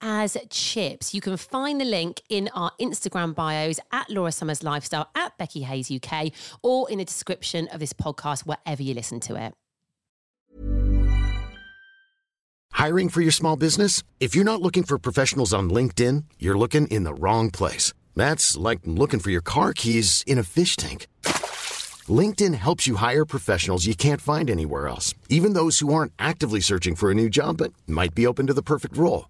as chips. You can find the link in our Instagram bios at Laura Summers Lifestyle, at Becky Hayes UK, or in the description of this podcast, wherever you listen to it. Hiring for your small business? If you're not looking for professionals on LinkedIn, you're looking in the wrong place. That's like looking for your car keys in a fish tank. LinkedIn helps you hire professionals you can't find anywhere else, even those who aren't actively searching for a new job but might be open to the perfect role.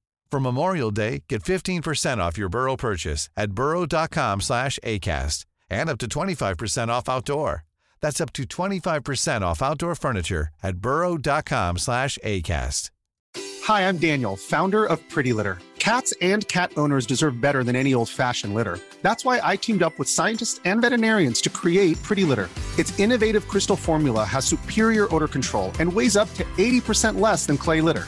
For Memorial Day, get 15% off your Burrow purchase at burrow.com slash ACAST and up to 25% off outdoor. That's up to 25% off outdoor furniture at burrow.com slash ACAST. Hi, I'm Daniel, founder of Pretty Litter. Cats and cat owners deserve better than any old-fashioned litter. That's why I teamed up with scientists and veterinarians to create Pretty Litter. Its innovative crystal formula has superior odor control and weighs up to 80% less than clay litter.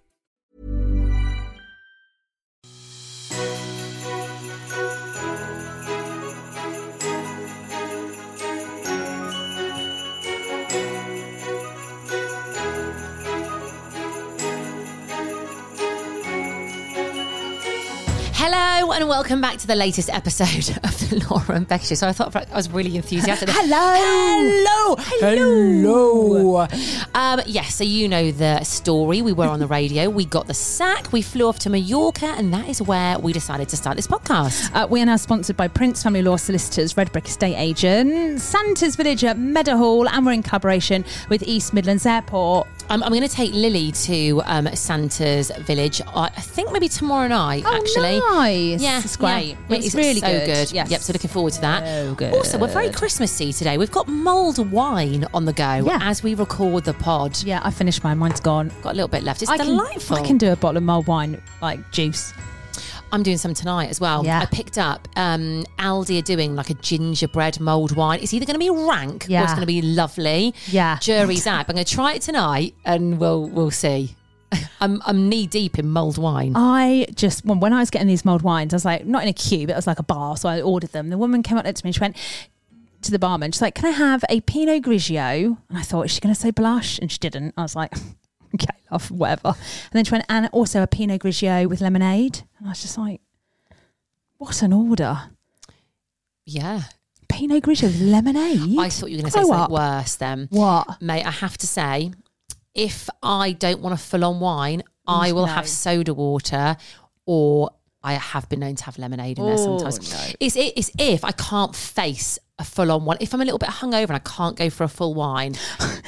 Hello and welcome back to the latest episode of the Laura and Becky Show. So I thought I was really enthusiastic. Hello. Hello. Hello. Um, yes, so you know the story. We were on the radio. We got the sack. We flew off to Mallorca, and that is where we decided to start this podcast. Uh, we are now sponsored by Prince Family Law Solicitors, Redbrik Estate Agent, Santa's Village at Meadowhall, and we're in collaboration with East Midlands Airport. Um, I'm going to take Lily to um, Santa's Village. I I think maybe tomorrow night. Oh, actually, nice. Yeah, It's great. yeah. It's really so good. good. Yes. Yep. So looking forward to that. So good. Also, we're very Christmassy today. We've got mulled wine on the go Yeah. as we record the pod. Yeah, I finished mine. Mine's gone. Got a little bit left. It's I can, delightful. I can do a bottle of mulled wine, like juice. I'm doing some tonight as well. Yeah. I picked up um, Aldi are doing like a gingerbread mulled wine. It's either going to be rank or Yeah. it's going to be lovely. Yeah. Jury's out. I'm going to try it tonight and we'll we'll see. I'm I'm knee deep in mulled wine. I just when when I was getting these mulled wines, I was like not in a queue, but it was like a bar. So I ordered them. The woman came up to me. and She went to the barman. She's like, "Can I have a Pinot Grigio?" And I thought, is she going to say blush? And she didn't. I was like, "Okay, love, whatever." And then she went, "And also a Pinot Grigio with lemonade." And I was just like, "What an order!" Yeah. Pinot Grigio with lemonade. I thought you were going to say Grow something up. worse then. What? Mate, I have to say, if I don't want a full on wine, I will No. have soda water or I have been known to have lemonade in there Oh, sometimes. no. It's, it's if I can't face a full on one. If I'm a little bit hungover and I can't go for a full wine,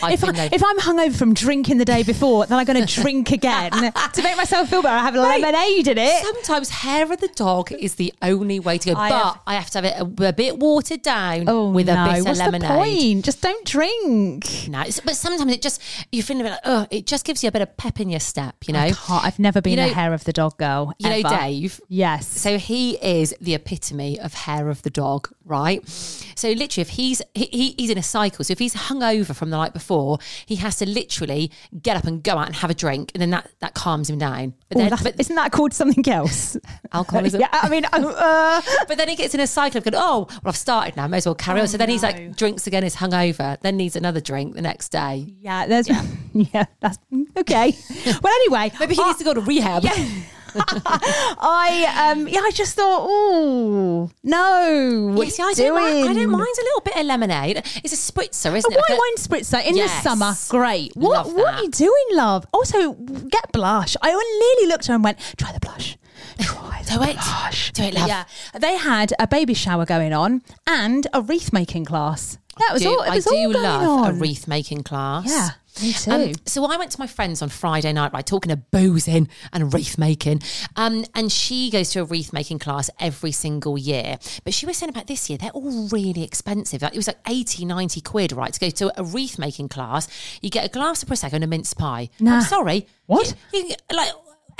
If, I, known. if I'm hungover from drinking the day before, then I'm going to drink again to make myself feel better. I have lemonade in it. Sometimes hair of the dog is the only way to go, I but have- I have to have it a, a bit watered down Oh with no! a bit of lemonade. the point? Just don't drink. No, but sometimes it just you feel a bit like, oh, it just gives you a bit of pep in your step, you know. I I've never been You know- a hair of the dog girl. You know. Dave. Yes. So he is the epitome of hair of the dog, right? So literally, if he's he, he- he's in a cycle, so if he's hungover from the night before, he has to literally get up and go out and have a drink, and then that that calms him down. But Oh, then, but isn't that called something else? alcoholism. yeah, I mean, uh, But then he gets in a cycle of going, oh, well, I've started now, may as well carry on. So then he's like, drinks again, is hungover, then needs another drink the next day. yeah, there's, yeah, yeah that's okay. well, anyway, Maybe he I- needs to go to rehab. Yeah. I um yeah, I just thought, oh no, what Yeah, see, I you don't, mind, I don't mind a little bit of lemonade. It's a spritzer, isn't A it? white wine spritzer in Yes. the summer, great. What Love what are you doing, love? Also, get blush. I nearly looked at her and went, try the blush. Try the Do it. blush. Do it, love. Yeah, they had a baby shower going on and a wreath making class. That was do, all. It was I do all going love on. a wreath making class. Yeah, me too. Um, so I went to my friends on Friday night, right, talking of boozing and wreath making. Um, and she goes to a wreath making class every single year. But she was saying about this year, they're all really expensive. Like, it was like 80, 90 quid, right, to go to a wreath making class. You get a glass of Prosecco and a mince pie. Nah. I'm sorry. What? You, you like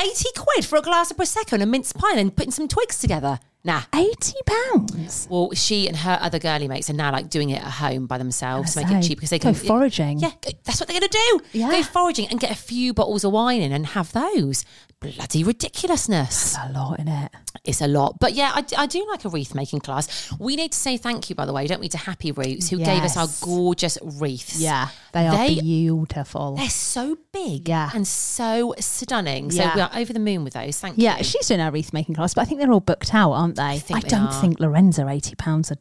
80 quid for a glass of Prosecco and a mince pie and then putting some twigs together. Nah. Eighty pounds. Well, she and her other girly mates are now like doing it at home by themselves to make it cheap because they go can foraging. Yeah, go- that's what they're going to do. Yeah. Go foraging and get a few bottles of wine in and have those. Bloody ridiculousness. A lot in it. It's a lot. But yeah, I, d- I do like a wreath making class. We need to say thank you, by the way, don't we, to Happy Roots, who gave us our Yes. gorgeous wreaths. Yeah, they are They- beautiful. They're so big Yeah. and so stunning. So Yeah. we are over the moon with those. Thank you. Yeah, she's doing her wreath making class, but I think they're all booked out, aren't they? I, think they don't are. think Lorenza eighty pounds. A,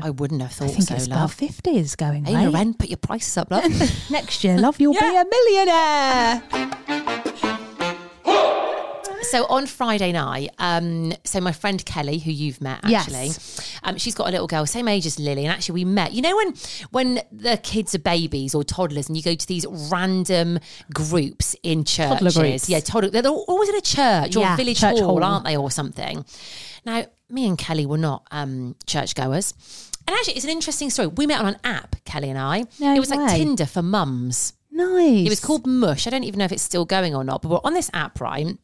I wouldn't have thought I think so, it's love. about fifty is going. Hey, right? Loren, put your prices up, love. Next year, love, you'll be a millionaire. So on Friday night, um, so my friend Kelly, who you've met actually, Yes. um, she's got a little girl, same age as Lily, and actually we met. You know when when the kids are babies or toddlers, and you go to these random groups in churches, groups. yeah, toddler, they're always in a church or Yeah, village church hall, hall. aren't they, or something? Now, me and Kelly were not um, churchgoers. And actually, it's an interesting story. We met on an app, Kelly and I. No it was like. Tinder for mums. Nice. It was called Mush. I don't even know if it's still going or not, but we're on this app, right?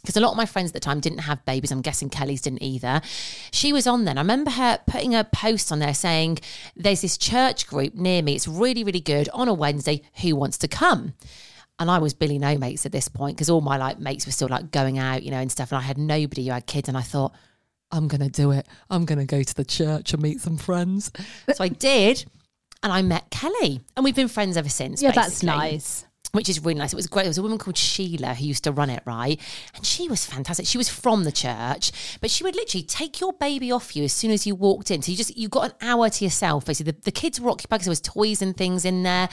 Because a lot of my friends at the time didn't have babies. I'm guessing Kelly's didn't either. She was on then. I remember her putting a post on there saying, There's this church group near me. It's really, really good on a Wednesday. Who wants to come? And I was Billy No Mates at this point because all my like mates were still like going out, you know, and stuff. And I had nobody who had kids. And I thought, I'm going to do it. I'm going to go to the church and meet some friends. so I did. And I met Kelly. And we've been friends ever since. yeah, that's nice. Which is really nice. It was great. There was a woman called Sheila who used to run it, right? And she was fantastic. She was from the church, but she would literally take your baby off you as soon as you walked in. So you just you got an hour to yourself. Basically, the, the kids were occupied because there was toys and things in there.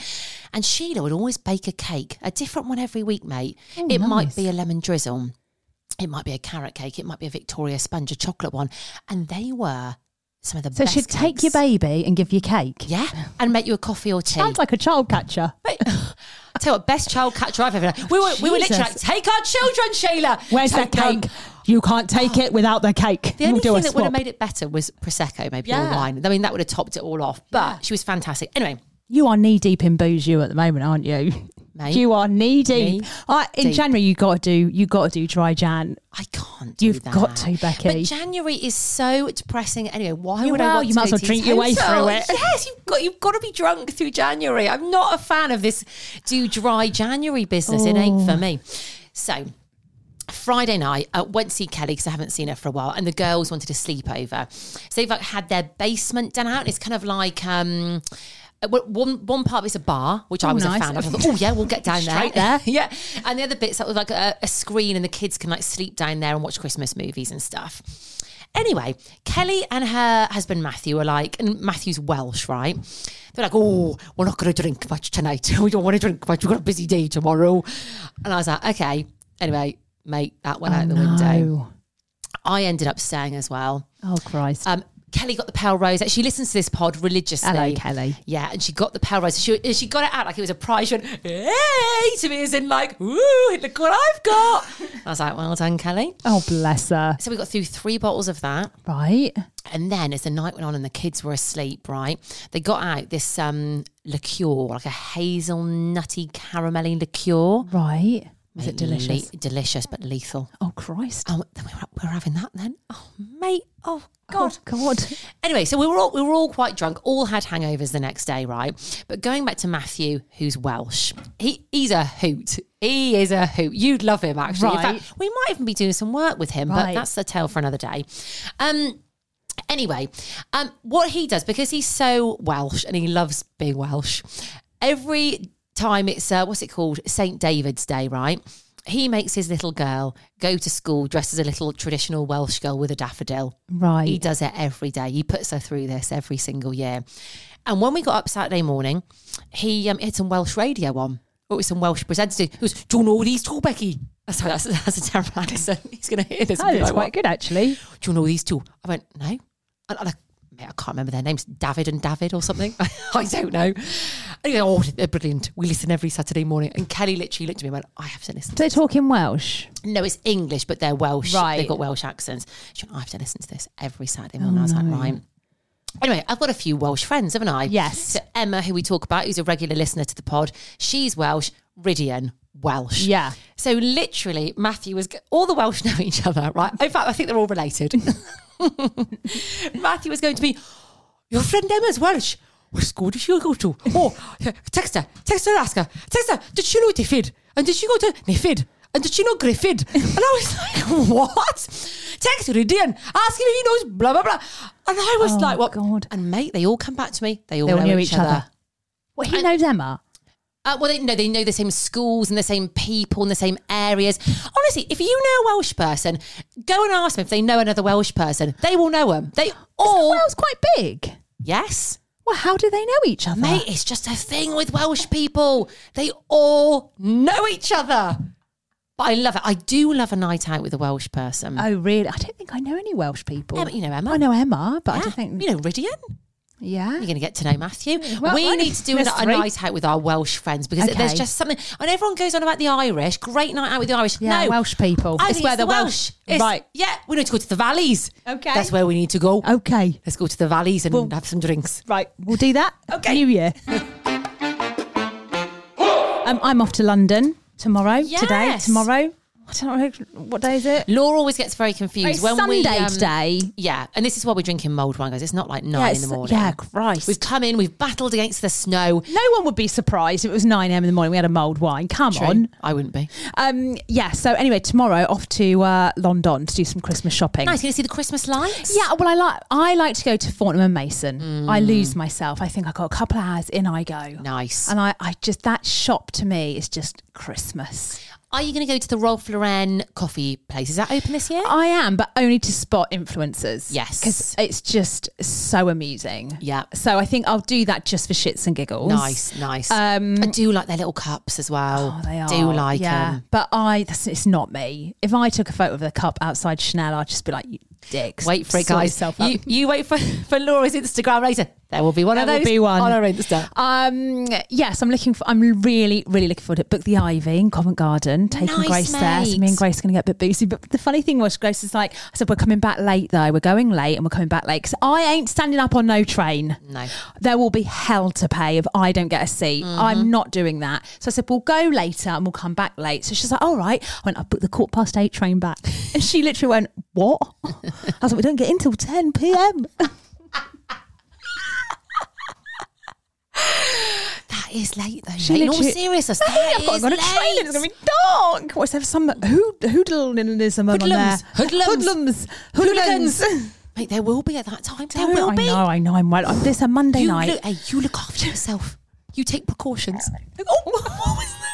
And Sheila would always bake a cake, a different one every week, mate. Oh, it might be a lemon drizzle. It might be a carrot cake. It might be a Victoria sponge, a chocolate one. And they were some of the So best So she'd take your baby and give you cake. Yeah, and make you a coffee or tea. Sounds like a child catcher. I tell you what, best child catcher I've ever. We were, we were literally like, take our children, Sheila. Where's the Take them." cake? You can't take oh. it without the cake. The only do a thing that would have swap. made it better was prosecco, maybe or Yeah. wine. I mean, that would have topped it all off. But she was fantastic. Anyway, You are knee deep in booze, you at the moment, aren't you? Mate. You are knee deep. Knee Uh, in deep. January, you got to do. You got to do dry Jan. I can't. Do You've that. got to, Becky. But January is so depressing. Anyway, why You would I want You might as well drink your way through it. Yes, you've got you've got to be drunk through January. I'm not a fan of this do dry January business. It ain't Oh. for me. So. Friday night, I went to see Kelly because I haven't seen her for a while, and the girls wanted to sleep over. So they've like had their basement done out. And it's kind of like um, one one part of it's a bar, which I Oh, was nice. a fan of. I thought, oh yeah, we'll get down Straight there. there. yeah, and the other bits that was like a, a screen, and the kids can like sleep down there and watch Christmas movies and stuff. Anyway, Kelly and her husband Matthew are like, and Matthew's Welsh, right? They're like, oh, we're not going to drink much tonight. We don't want to drink much. We've got a busy day tomorrow. And I was like, okay. Anyway, mate, that went out the window. I ended up staying as well. Oh Christ. Um, Kelly got the pale rose. She listens to this pod religiously. Hello, Kelly. Yeah, and she got the pale rose. She she got it out like it was a prize. She went, hey, to me as in like, woo, look what I've got. I was like, well done, Kelly. oh bless her. So we got through three bottles of that. Right. And then as the night went on and the kids were asleep, right, they got out this um, liqueur, like a hazelnutty caramelly liqueur. Right. Was Mate, it delicious? le- delicious, but lethal. Oh Christ. Oh, then we were, we were having that then. Oh, mate. Oh, God. Oh, God. Anyway, so we were all we were all quite drunk. All had hangovers the next day, right? But going back to Matthew, who's Welsh, he he's a hoot. He is a hoot. You'd love him actually. In fact, we might even be doing some work with him, but that's the tale for another day. Um. Anyway, um, what he does because he's so Welsh and he loves being Welsh. Every time it's uh, what's it called Saint David's Day, right? he makes his little girl go to school dressed as a little traditional Welsh girl with a daffodil. Right. He does it every day. He puts her through this every single year. And when we got up Saturday morning, he um, had some Welsh radio on. It was some Welsh presenter. He goes, Do you know these two, Becky? Sorry, that's, that's a terrible accent. He's going to hear this. Oh, it's like, quite "What? good actually. Do you know these two? I went, No. And, I, mate, I can't remember their names. David and David or something. I don't know. And he goes, Oh, they're brilliant. We listen every Saturday morning. And Kelly literally looked at me and went, I have to listen to Do they talk in Welsh? no, it's English, but they're Welsh. Right. They've got Welsh accents. She went, I have to listen to this every Saturday morning. Oh, I was like, right. Anyway, I've got a few Welsh friends, haven't I? Yes. So Emma, who we talk about, who's a regular listener to the pod, she's Welsh. Rhydian, Welsh. Yeah. So literally, Matthew was all the Welsh know each other, right? In fact, I think they're all related. Matthew was going to be your friend Emma's Welsh. What school did she go to? Oh, text her, text her, ask her, text her. Did she know Diffid? And did she go to Niffid? And did she know Griffid? And I was like, what? Text Rhydian, ask him if he knows blah blah blah. And I was Oh, like, what? God. And mate, they all come back to me. They all They all know each, each other. other. Well, he knows Emma. Uh, well, they know they know the same schools and the same people and the same areas. Honestly, if you know a Welsh person, go and ask them if they know another Welsh person. They will know them. They all Wales quite big. yes, Well, how do they know each other? mate. It's just a thing with Welsh people. They all know each other. But I love it. I do love a night out with a Welsh person. Oh, really? I don't think I know any Welsh people. Emma, you know Emma. I know Emma, but I don't think. you know Rhydian. Yeah. You're going to get to know Matthew. Well, we need to do a, a night out with our Welsh friends because Okay. there's just something. And everyone goes on about the Irish. Great night out with the Irish. Yeah, no, Welsh people. I It's where it's the Welsh- Welsh. Right. Yeah, we need to go to the valleys. Okay. That's where we need to go. Okay. Let's go to the valleys and Well- have some drinks. Right, we'll do that. Okay. New Year. um, I'm off to London tomorrow. Today, tomorrow. I don't know what day is it. Laura always gets very confused It's when Sunday we um, today. Yeah, and this is why we're drinking mulled wine, guys. It's not like nine Yeah, in the morning. yeah, Christ. We've come in, we've battled against the snow. No one would be surprised if it was 9 a.m. in the morning. We had a mulled wine. Come True. on. I wouldn't be. Um, yeah, so anyway, tomorrow off to uh, London to do some Christmas shopping. Nice. You Going to see the Christmas lights. Yeah, well, I like I like to go to Fortnum and Mason. Mm. I lose myself. I think I got a couple of hours in. I go, Nice. and I, I just that shop to me is just Christmas. Are you going to go to the Ralph Lauren coffee place? Is that open this year? I am, but only to spot influencers. Yes. because it's just so amusing. Yeah. So I think I'll do that just for shits and giggles. Nice, nice. Um, I do like their little cups as well. Oh, they are. Do like yeah. them. But I, that's, it's not me. If I took a photo of the cup outside Chanel, I'd just be like, you dicks. Wait for it, guys. yourself. You, you wait for, for Laura's Instagram later. There will be one There of will those be one. on our Insta. Um, yes, I'm looking for. I'm really, really looking forward to it. Book the Ivy in Covent Garden, taking Nice, Grace there. So mate. me and Grace are going to get a bit boozy. But the funny thing was, Grace is like, I said, we're coming back late though. We're going late and we're coming back late because I ain't standing up on no train. No. There will be hell to pay if I don't get a seat. Mm-hmm. I'm not doing that. So I said, we'll go later and we'll come back late. So she's like, all right. I went, I booked the quarter past eight train back. And she literally went, what? I was like, we don't get in till 10 p.m. That is late though. She mate. In all literally- seriousness, that I've got to is go on a train. late. It's going to be dark. What's there some hood, hoodlinism on there? Hoodlums. Hoodlums. Hooligans. Mate, there will be at that time. There will I be. know, I know. I'm well. I'm- This is a Monday You night. look, hey, you look after yourself. You take precautions. Oh, what was that?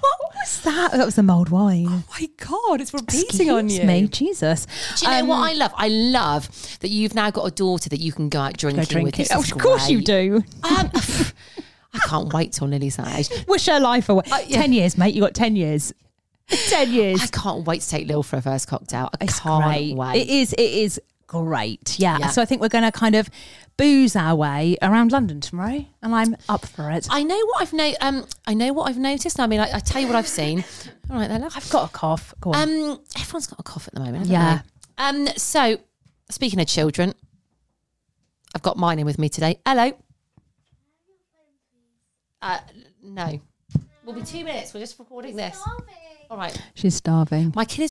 What was that? That was the mulled wine. Oh my god, it's repeating Excuse on you. me, Jesus. Do you know Um, what I love? I love that you've now got a daughter that you can go out drinking Go drink with. it. Oh, of course you do. Um, I can't wait till Lily's that age. Wish her life away. Uh, yeah. Ten years, mate. You got ten years. Ten years. I can't wait to take Lil for her first cocktail. I It's can't great. wait. It is. It is great. Yeah. Yeah. So I think we're going to kind of booze our way around London tomorrow, and I'm up for it. I know what I've no, um, I know what I've noticed. I mean, I, I tell you what I've seen. All right, then. I've got a cough. Go on. Um, everyone's got a cough at the moment. haven't Yeah. they? Um. So, speaking of children, I've got mine in with me today. Hello. Uh, no. We'll be two minutes. We're just recording this. All right. She's starving. My kid is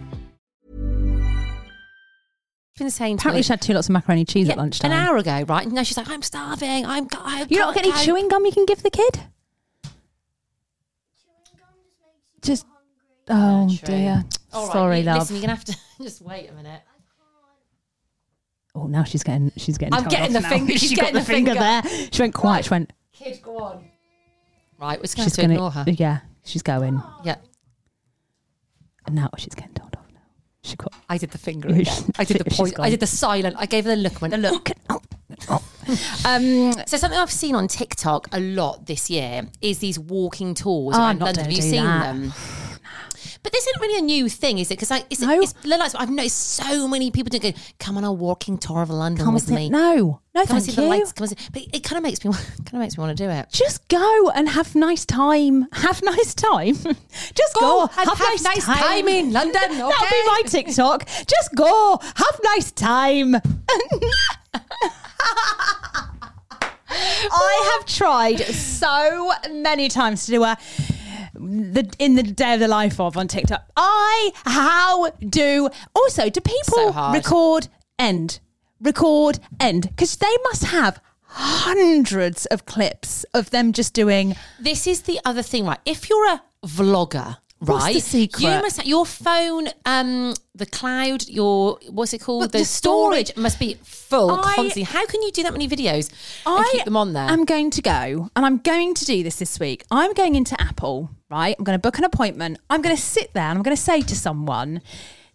been saying to Apparently, she had two lots of macaroni and cheese Yeah, at lunchtime. an hour ago, right? And now she's like, I'm starving. I'm. I You not can't got any chewing gum you can give the kid? Just. Oh True. dear. All right, Sorry, you- love. Listen, you're gonna have to just wait a minute. Oh, now she's getting. She's getting. I'm getting off the now. finger- She she's got getting the the finger finger. there. She went quiet. She went. Kid, go on. Right, we're just gonna She's to gonna. ignore her. Yeah, she's going. Yeah, And now she's getting told off. Now she got I did the finger Yeah, again. I did the point. I did the silent. I gave her the look. Went, the look. Oh, oh. Um, So something I've seen on TikTok a lot this year is these walking tours Oh, around I'm not London. Have you seen that. them? But this isn't really a new thing, is it? Because like, it's, No. it's, like, I've noticed so many people doing. Come on a walking tour of London come with me. No, no, come thank see you. the lights. Come and see. But it kind of makes me kind of makes me want to do it. Just go and have nice time. Have nice time. Just go, and have nice time in London, That'll be my TikTok. Just go, have nice time. I have tried so many times to do a the in the day of the life of on TikTok. I how do also do people So record end record end because they must have hundreds of clips of them just doing This is the other thing, right? If you're a vlogger, What's right? the secret? You must your phone, um, the cloud, your what's it called? But the, the storage, storage- must be full I- constantly. How can you do that many videos and keep them on there? I'm going to go and I'm going to do this this week. I'm going into Apple, right? I'm going to book an appointment. I'm going to sit there and I'm going to say to someone,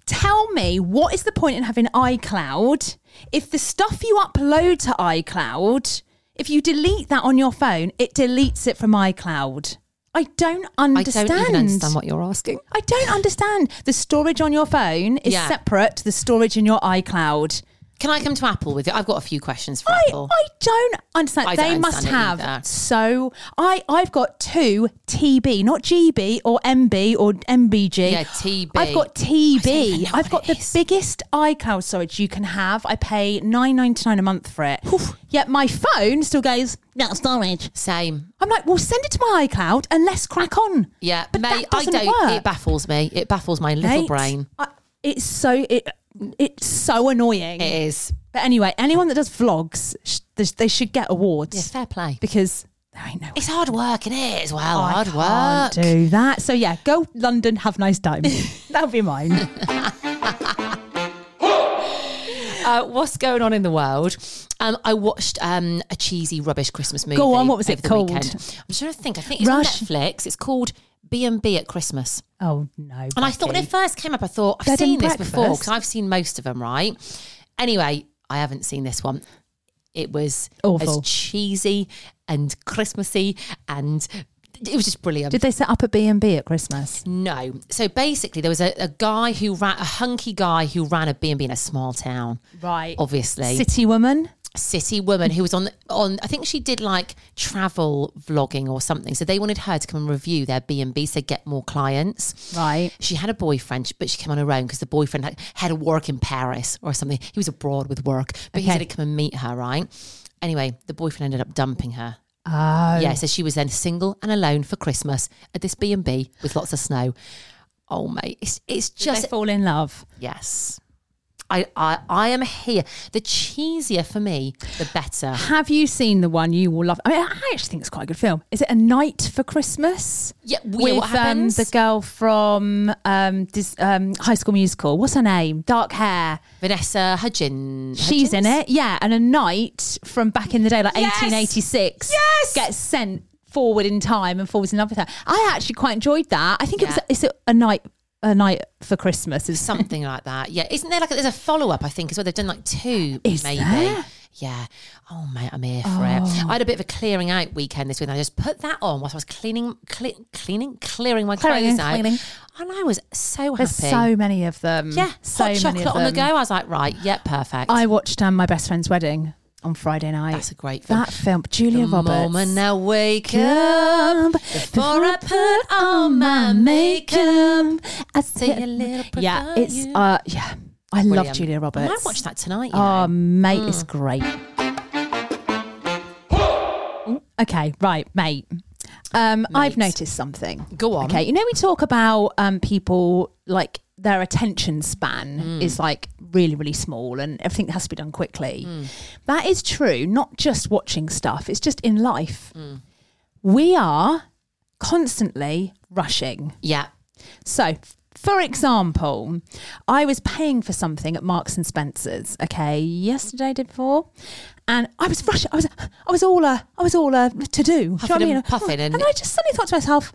tell me what is the point in having iCloud if the stuff you upload to iCloud, if you delete that on your phone, it deletes it from iCloud. I don't understand. I don't even understand what you're asking. I don't understand. The storage on your phone is Yeah. separate to the storage in your iCloud. Can I come to Apple with it? I've got a few questions for I, Apple. I don't understand. I they don't must understand have either. so I I've got two TB, not GB or MB or MBG. Yeah, TB. I've got I don't even TB. I've got the biggest iCloud storage you can have. I pay nine ninety nine a month for it. Yet my phone still goes no storage. Same. I'm like, well, send it to my iCloud and let's crack on. Yeah, but mate. that I doesn't don't. work. It baffles me. It baffles my little Mate, brain. I, it's so it it's so annoying. It is. But anyway, anyone that does vlogs, sh- they- they should get awards. Yeah, fair play. because there ain't no. It's hard work, it is. Well, I hard can't work. do that. So yeah, go London, have a nice time. That'll be mine. Uh, what's going on in the world? Um, I watched um, a cheesy rubbish Christmas movie. Go on, what was it the called? weekend. I'm trying to think. I think it's Rush. on Netflix. It's called B and B at Christmas. Oh no! And I thought when it first came up, I thought I've Bed seen this before because I've seen most of them. Right. Anyway, I haven't seen this one. It was Awful. as cheesy and Christmassy, and it was just brilliant. Did they set up a B and B at Christmas? No. So basically, there was a, a guy who ran a hunky guy who ran a B and B in a small town. Right. Obviously, City woman. City woman who was on on. I think she did like travel vlogging or something. So they wanted her to come and review their B and B, so get more clients. Right. She had a boyfriend, but she came on her own because the boyfriend had, had to work in Paris or something. He was abroad with work, but he Okay. had to come and meet her. Right. Anyway, the boyfriend ended up dumping her. Oh. Yeah, so she was then single and alone for Christmas at this B and B with lots of snow. Oh mate, it's it's Did just they fall in love? yes. I, I I am here. The cheesier for me, the better. Have you seen the one you will love? I mean, I actually think it's quite a good film. Is it A Knight for Christmas? Yeah, yeah, with what um, the girl from um, this, um, High School Musical. What's her name? Dark hair. Vanessa Hudgens. She's in it, yeah. And a knight from back in the day, like Yes! 1886, Yes! gets sent forward in time and falls in love with her. I actually quite enjoyed that. I think it was Yeah. it's a, a night a night for Christmas. Is Something like that. Yeah, isn't there like a, there's a follow up? I think as well. They've done like two, Is maybe. there? Yeah. Oh mate, I'm here for it. I had a bit of a clearing out weekend this week. I just put that on whilst I was cleaning, cle- cleaning, clearing my Clearing clothes and out, cleaning. and I was so happy. There's so many of them. yeah, so hot many chocolate on the go. I was like, right, yeah, perfect. I watched um, my best friend's wedding on Friday night. That's a great film. That film, Julia the Roberts. moment I wake up before I put on my makeup. I Say a little Yeah, it's uh, yeah. I love Brilliant. Julia I Roberts. might watch that tonight. Oh, know. mate, Mm. it's great. Okay, right, mate. Um, I've noticed something. Go on. Okay, you know we talk about um, people like their attention span Mm. is like really, really small, and everything has to be done quickly. Mm. That is true. Not just watching stuff; it's just in life. Mm. We are constantly rushing. Yeah. So, for example, I was paying for something at Marks and Spencers. Okay, yesterday, did before, and I was rushing. I was, I was all, uh, I was all a to do. do you know I mean? and puffing and- and I just suddenly thought to myself,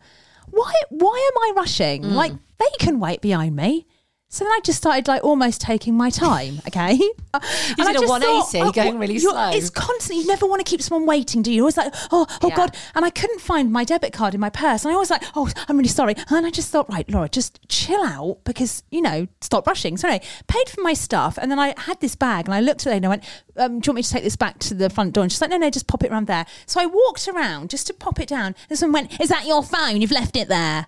why, why am I rushing? Mm. Like they can wait behind me. So then I just started like almost taking my time, okay? you did a 180 going really slow. It's constantly, you never want to keep someone waiting, do you? You're always like, oh, oh Yeah. God. And I couldn't find my debit card in my purse. And I was like, oh, I'm really sorry. And I just thought, right, Laura, just chill out because, you know, stop rushing. So anyway, paid for my stuff. And then I had this bag and I looked at it and I went, um, do you want me to take this back to the front door? And she's like, no, no, just pop it around there. So I walked around just to pop it down. And someone went, is that your phone? You've left it there.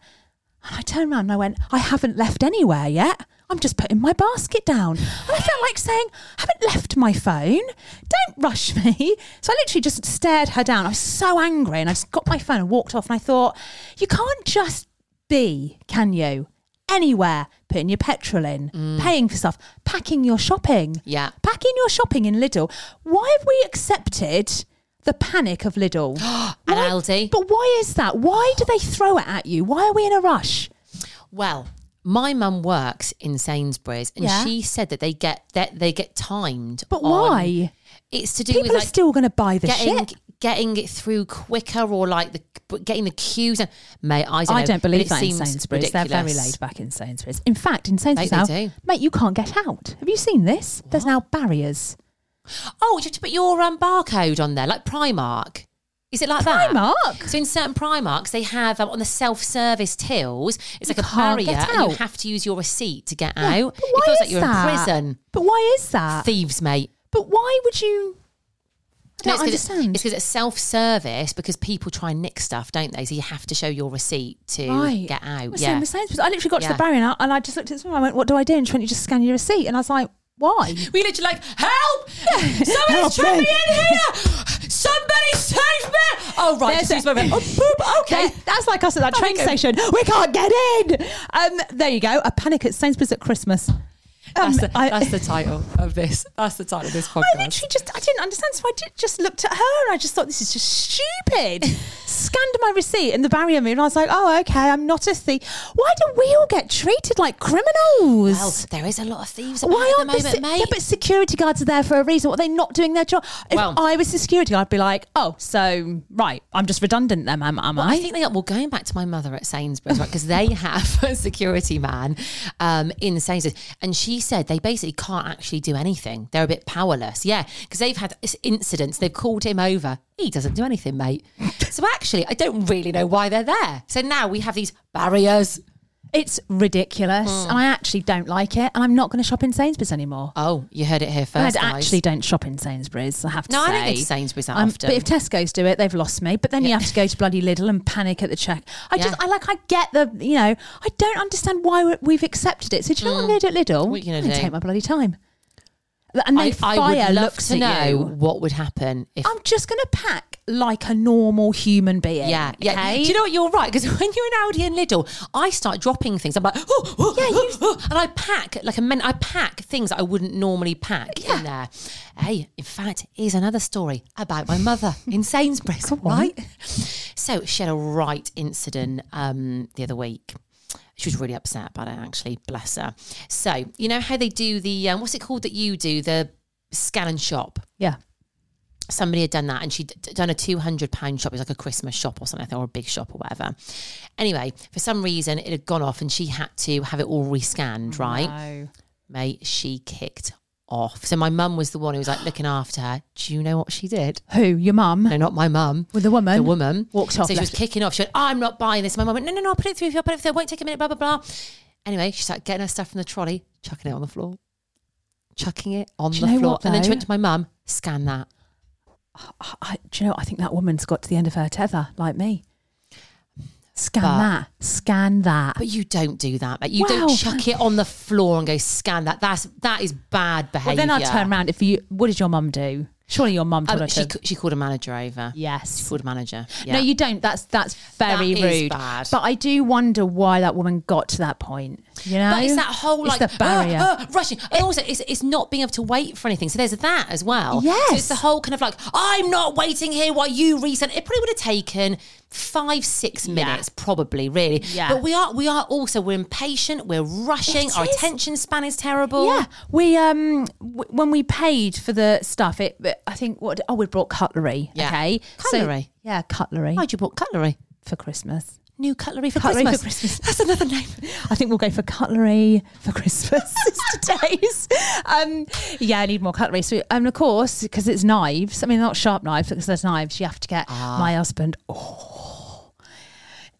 And I turned around and I went, I haven't left anywhere yet. I'm just putting my basket down. And I felt like saying, I haven't left my phone. Don't rush me. So I literally just stared her down. I was so angry and I just got my phone and walked off. And I thought, you can't just be, can you? Anywhere, putting your petrol in, paying for stuff, packing your shopping. Yeah. Packing your shopping in Lidl. Why have we accepted the panic of Lidl? And Aldi. But why is that? Why do they throw it at you? Why are we in a rush? Well, my mum works in Sainsbury's, and Yeah. she said that they get that they get timed. But on- why? It's to do People with are like still going to buy the getting shit. getting it through quicker, or like the getting the queues. And mate, I don't, I know, don't but believe it that in seems Sainsbury's. They're very ridiculous. laid back in Sainsbury's. In fact, in Sainsbury's they now, do. mate, you can't get out. Have you seen this? There's now barriers. Oh, you have to put your um, barcode on there, like Primark. Is it like that? Primark? So in certain Primarks, they have um, on the self-service tills. It's You like a barrier, and you have to use your receipt to get Yeah, out. but why it feels is like you're that? in prison. But why is that? Thieves, mate. But why would you? I No, don't it's 'cause understand. It's because it's self-service because people try and nick stuff, don't they? So you have to show your receipt to right. get out. Well, yeah. I literally got to the barrier and I, and I just looked at someone. I went, "What do I do?" And she went, "You just scan your receipt." And I was like, "Why?" We literally like, help! Somebody's trapped me. me in here! Somebody save me! Oh, right. There's Just a- my- oh, poop, okay. That- that's like us at that train okay. station. We can't get in. Um, there you go. A panic at Sainsbury's at Christmas. Um, That's, the, I- that's the title of this. That's the title of this podcast. I literally just I didn't understand, so I did, just looked at her and I just thought this is just stupid. Scanned my receipt and the barrier moved, and I was like, oh okay, I'm not a thief. Why do we all get treated like criminals? well, there is a lot of thieves Why aren't moment, the se- mate. yeah, but security guards are there for a reason. What are they not doing their job? If Well- I was the security guard, I'd be like, oh, so right, I'm just redundant then, am, am Well, I? I think they are. Well, going back to my mother at Sainsbury's, right? Because they have a security man um, in Sainsbury's, and she said they basically can't actually do anything. They're a bit powerless. Yeah, because they've had incidents. They've called him over. He doesn't do anything, mate. so actually, I don't really know why they're there. So now we have these barriers. It's ridiculous, Hmm. and I actually don't like it, and I'm not going to shop in Sainsbury's anymore. Oh, you heard it here I first. guys. actually don't shop in Sainsbury's. I have to No, I don't go to Sainsbury's that Um, often. But if Tesco's do it, they've lost me. But then you have to go to bloody Lidl and panic at the check. I just, I like, I get the, you know, I don't understand why we- we've accepted it. So do you know what I'm going to do at Lidl? Hmm. What you gonna do? take my bloody time. And then I, fire I would love looks to at know you. what would happen if I'm just going to pack like a normal human being. Yeah, yeah. okay? Do you know what? You're right because when you're in Aldi and Lidl, I start dropping things. I'm like, oh, oh, Yeah, you- oh, and I pack like a men. I pack things that I wouldn't normally pack Yeah. in there. Hey, in fact, here's another story about my mother in Sainsbury's. right? So she had a right incident um, the other week. She was really upset about it, actually. Bless her. So you know how they do the um, what's it called that you do the scan and shop Yeah. Somebody had done that and she'd done a 200 pound shop it was like a christmas shop or something or a big shop or whatever anyway for some reason it had gone off and she had to have it all rescanned oh, right No. mate she kicked off. So my mum was the one who was like looking after her. Do you know what she did? Who? Your mum? No, not my mum. With the woman? The woman Walked off, So she was kicking off. She went, oh, "I'm not buying this." My mum went, "No, no, no, I'll put it through. I'll put it through. It won't take a minute." Blah blah blah. Anyway, she started getting her stuff from the trolley, chucking it on the floor, chucking it on Do the you floor, what, and then she went to my mum, "Scan that." I, do you know? I think that woman's got to the end of her tether, like me. Scan But- that. Scan that. But you don't do that. Like, you Wow. don't chuck it on the floor and go scan that. That's that is bad Well, behaviour. then I'd turn around. If you, what did your mum do? Surely your mum told Um, her she to. she called a manager over. Yes. She called a manager. Yeah. No, you don't. That's that's very That rude. bad. But I do wonder why that woman got to that point. You know, But it's that whole It's like the barrier. "Ah, ah," rushing, and also it's it's not being able to wait for anything. So there's that as well. So Yes. it's the whole kind of like I'm not waiting here while you resend. It probably would have taken five six minutes, probably really. Yeah. But we are we are also we're impatient. We're rushing. It Our is. attention span is terrible. Yeah, we um w- when we paid for the stuff, it I think what oh we brought cutlery. Yeah. Okay, So- Cutlery? yeah, cutlery Why'd you bought cutlery? for Christmas. New cutlery for Cutlery Christmas. for Christmas. That's another name. I think we'll go for cutlery for Christmas today's. Um, yeah, I need more cutlery. So, and of course, because it's knives. I mean, not sharp knives, because there's knives. You have to get Ah. my husband. Oh,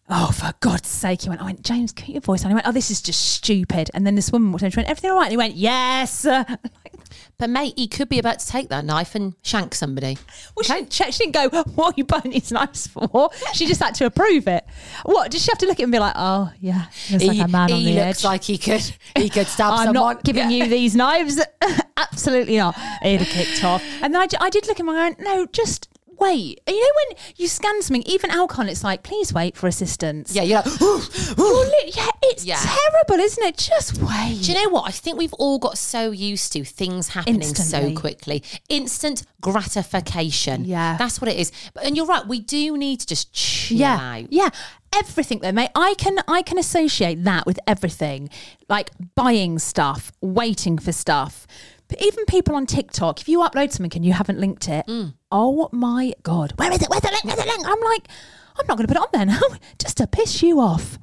oh, for God's sake! He went. I went, James, keep your voice on. He went, oh, this is just stupid. And then this woman walked in. She went, everything all right? And he went, yes. But mate, he could be about to take that knife and shank somebody. Well, she, didn't she didn't go, what are you buying these knives for? She just had to approve it. What? Did she have to look at it and be like, oh, yeah, looks like he a man on the looks edge? like he could he could stab I'm someone. not giving you these knives. Absolutely not. He'd have kicked off. And I, I did look at him and I went, no, just wait. You know, when you scan something, even alcohol, it's like, please wait for assistance. Yeah, you're like. You're li- yeah, it's Yeah. terrible, isn't it? Just wait. Do you know what? I think we've all got so used to things happening Instantly. so quickly. Instant gratification. Yeah. That's what it is. But, and you're right, we do need to just chill yeah, out. yeah. Everything though, mate. I can I can associate that with everything, like buying stuff, waiting for stuff. But even people on TikTok, if you upload something and you haven't linked it, Mm. oh my god, where is it? Where's the link? Where's the link? I'm like, I'm not going to put it on there now, just to piss you off.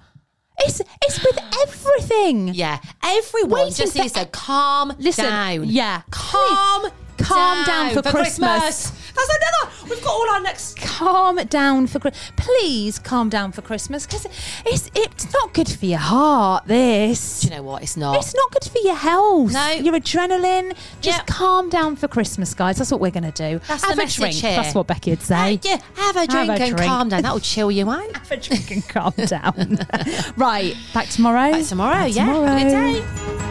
It's it's with everything. Yeah. Everyone Waiting just needs to calm Listen, down. yeah. Calm Calm down for Christmas. That's another. We've got all our next. calm down for Chri- please calm down for Christmas because it's it's not good for your heart. This Do you know what? It's not. It's not good for your health. No. Your adrenaline. Just Yep. calm down for Christmas, guys. That's what we're going to do. That's Have the a message drink. here. That's what Becky would say. Uh, yeah, have a drink a and drink. calm down. That'll chill you out. Have a drink and calm down. right. Back tomorrow. Back tomorrow, Back yeah. tomorrow. Have a good day.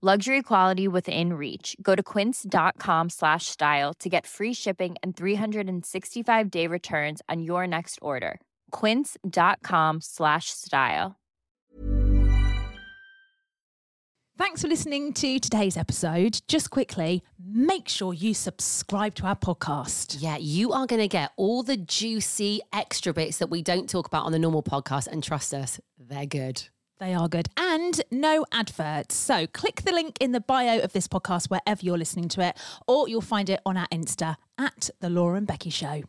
Luxury quality within reach. Go to quince.com slash style to get free shipping and 365 day returns on your next order. Quince.com slash style. Thanks for listening to today's episode. Just quickly, make sure you subscribe to our podcast. Yeah, you are going to get all the juicy extra bits that we don't talk about on the normal podcast. And trust us, they're good. They are good. And no adverts. So click the link in the bio of this podcast wherever you're listening to it, or you'll find it on our Insta at The Laura and Becky Show.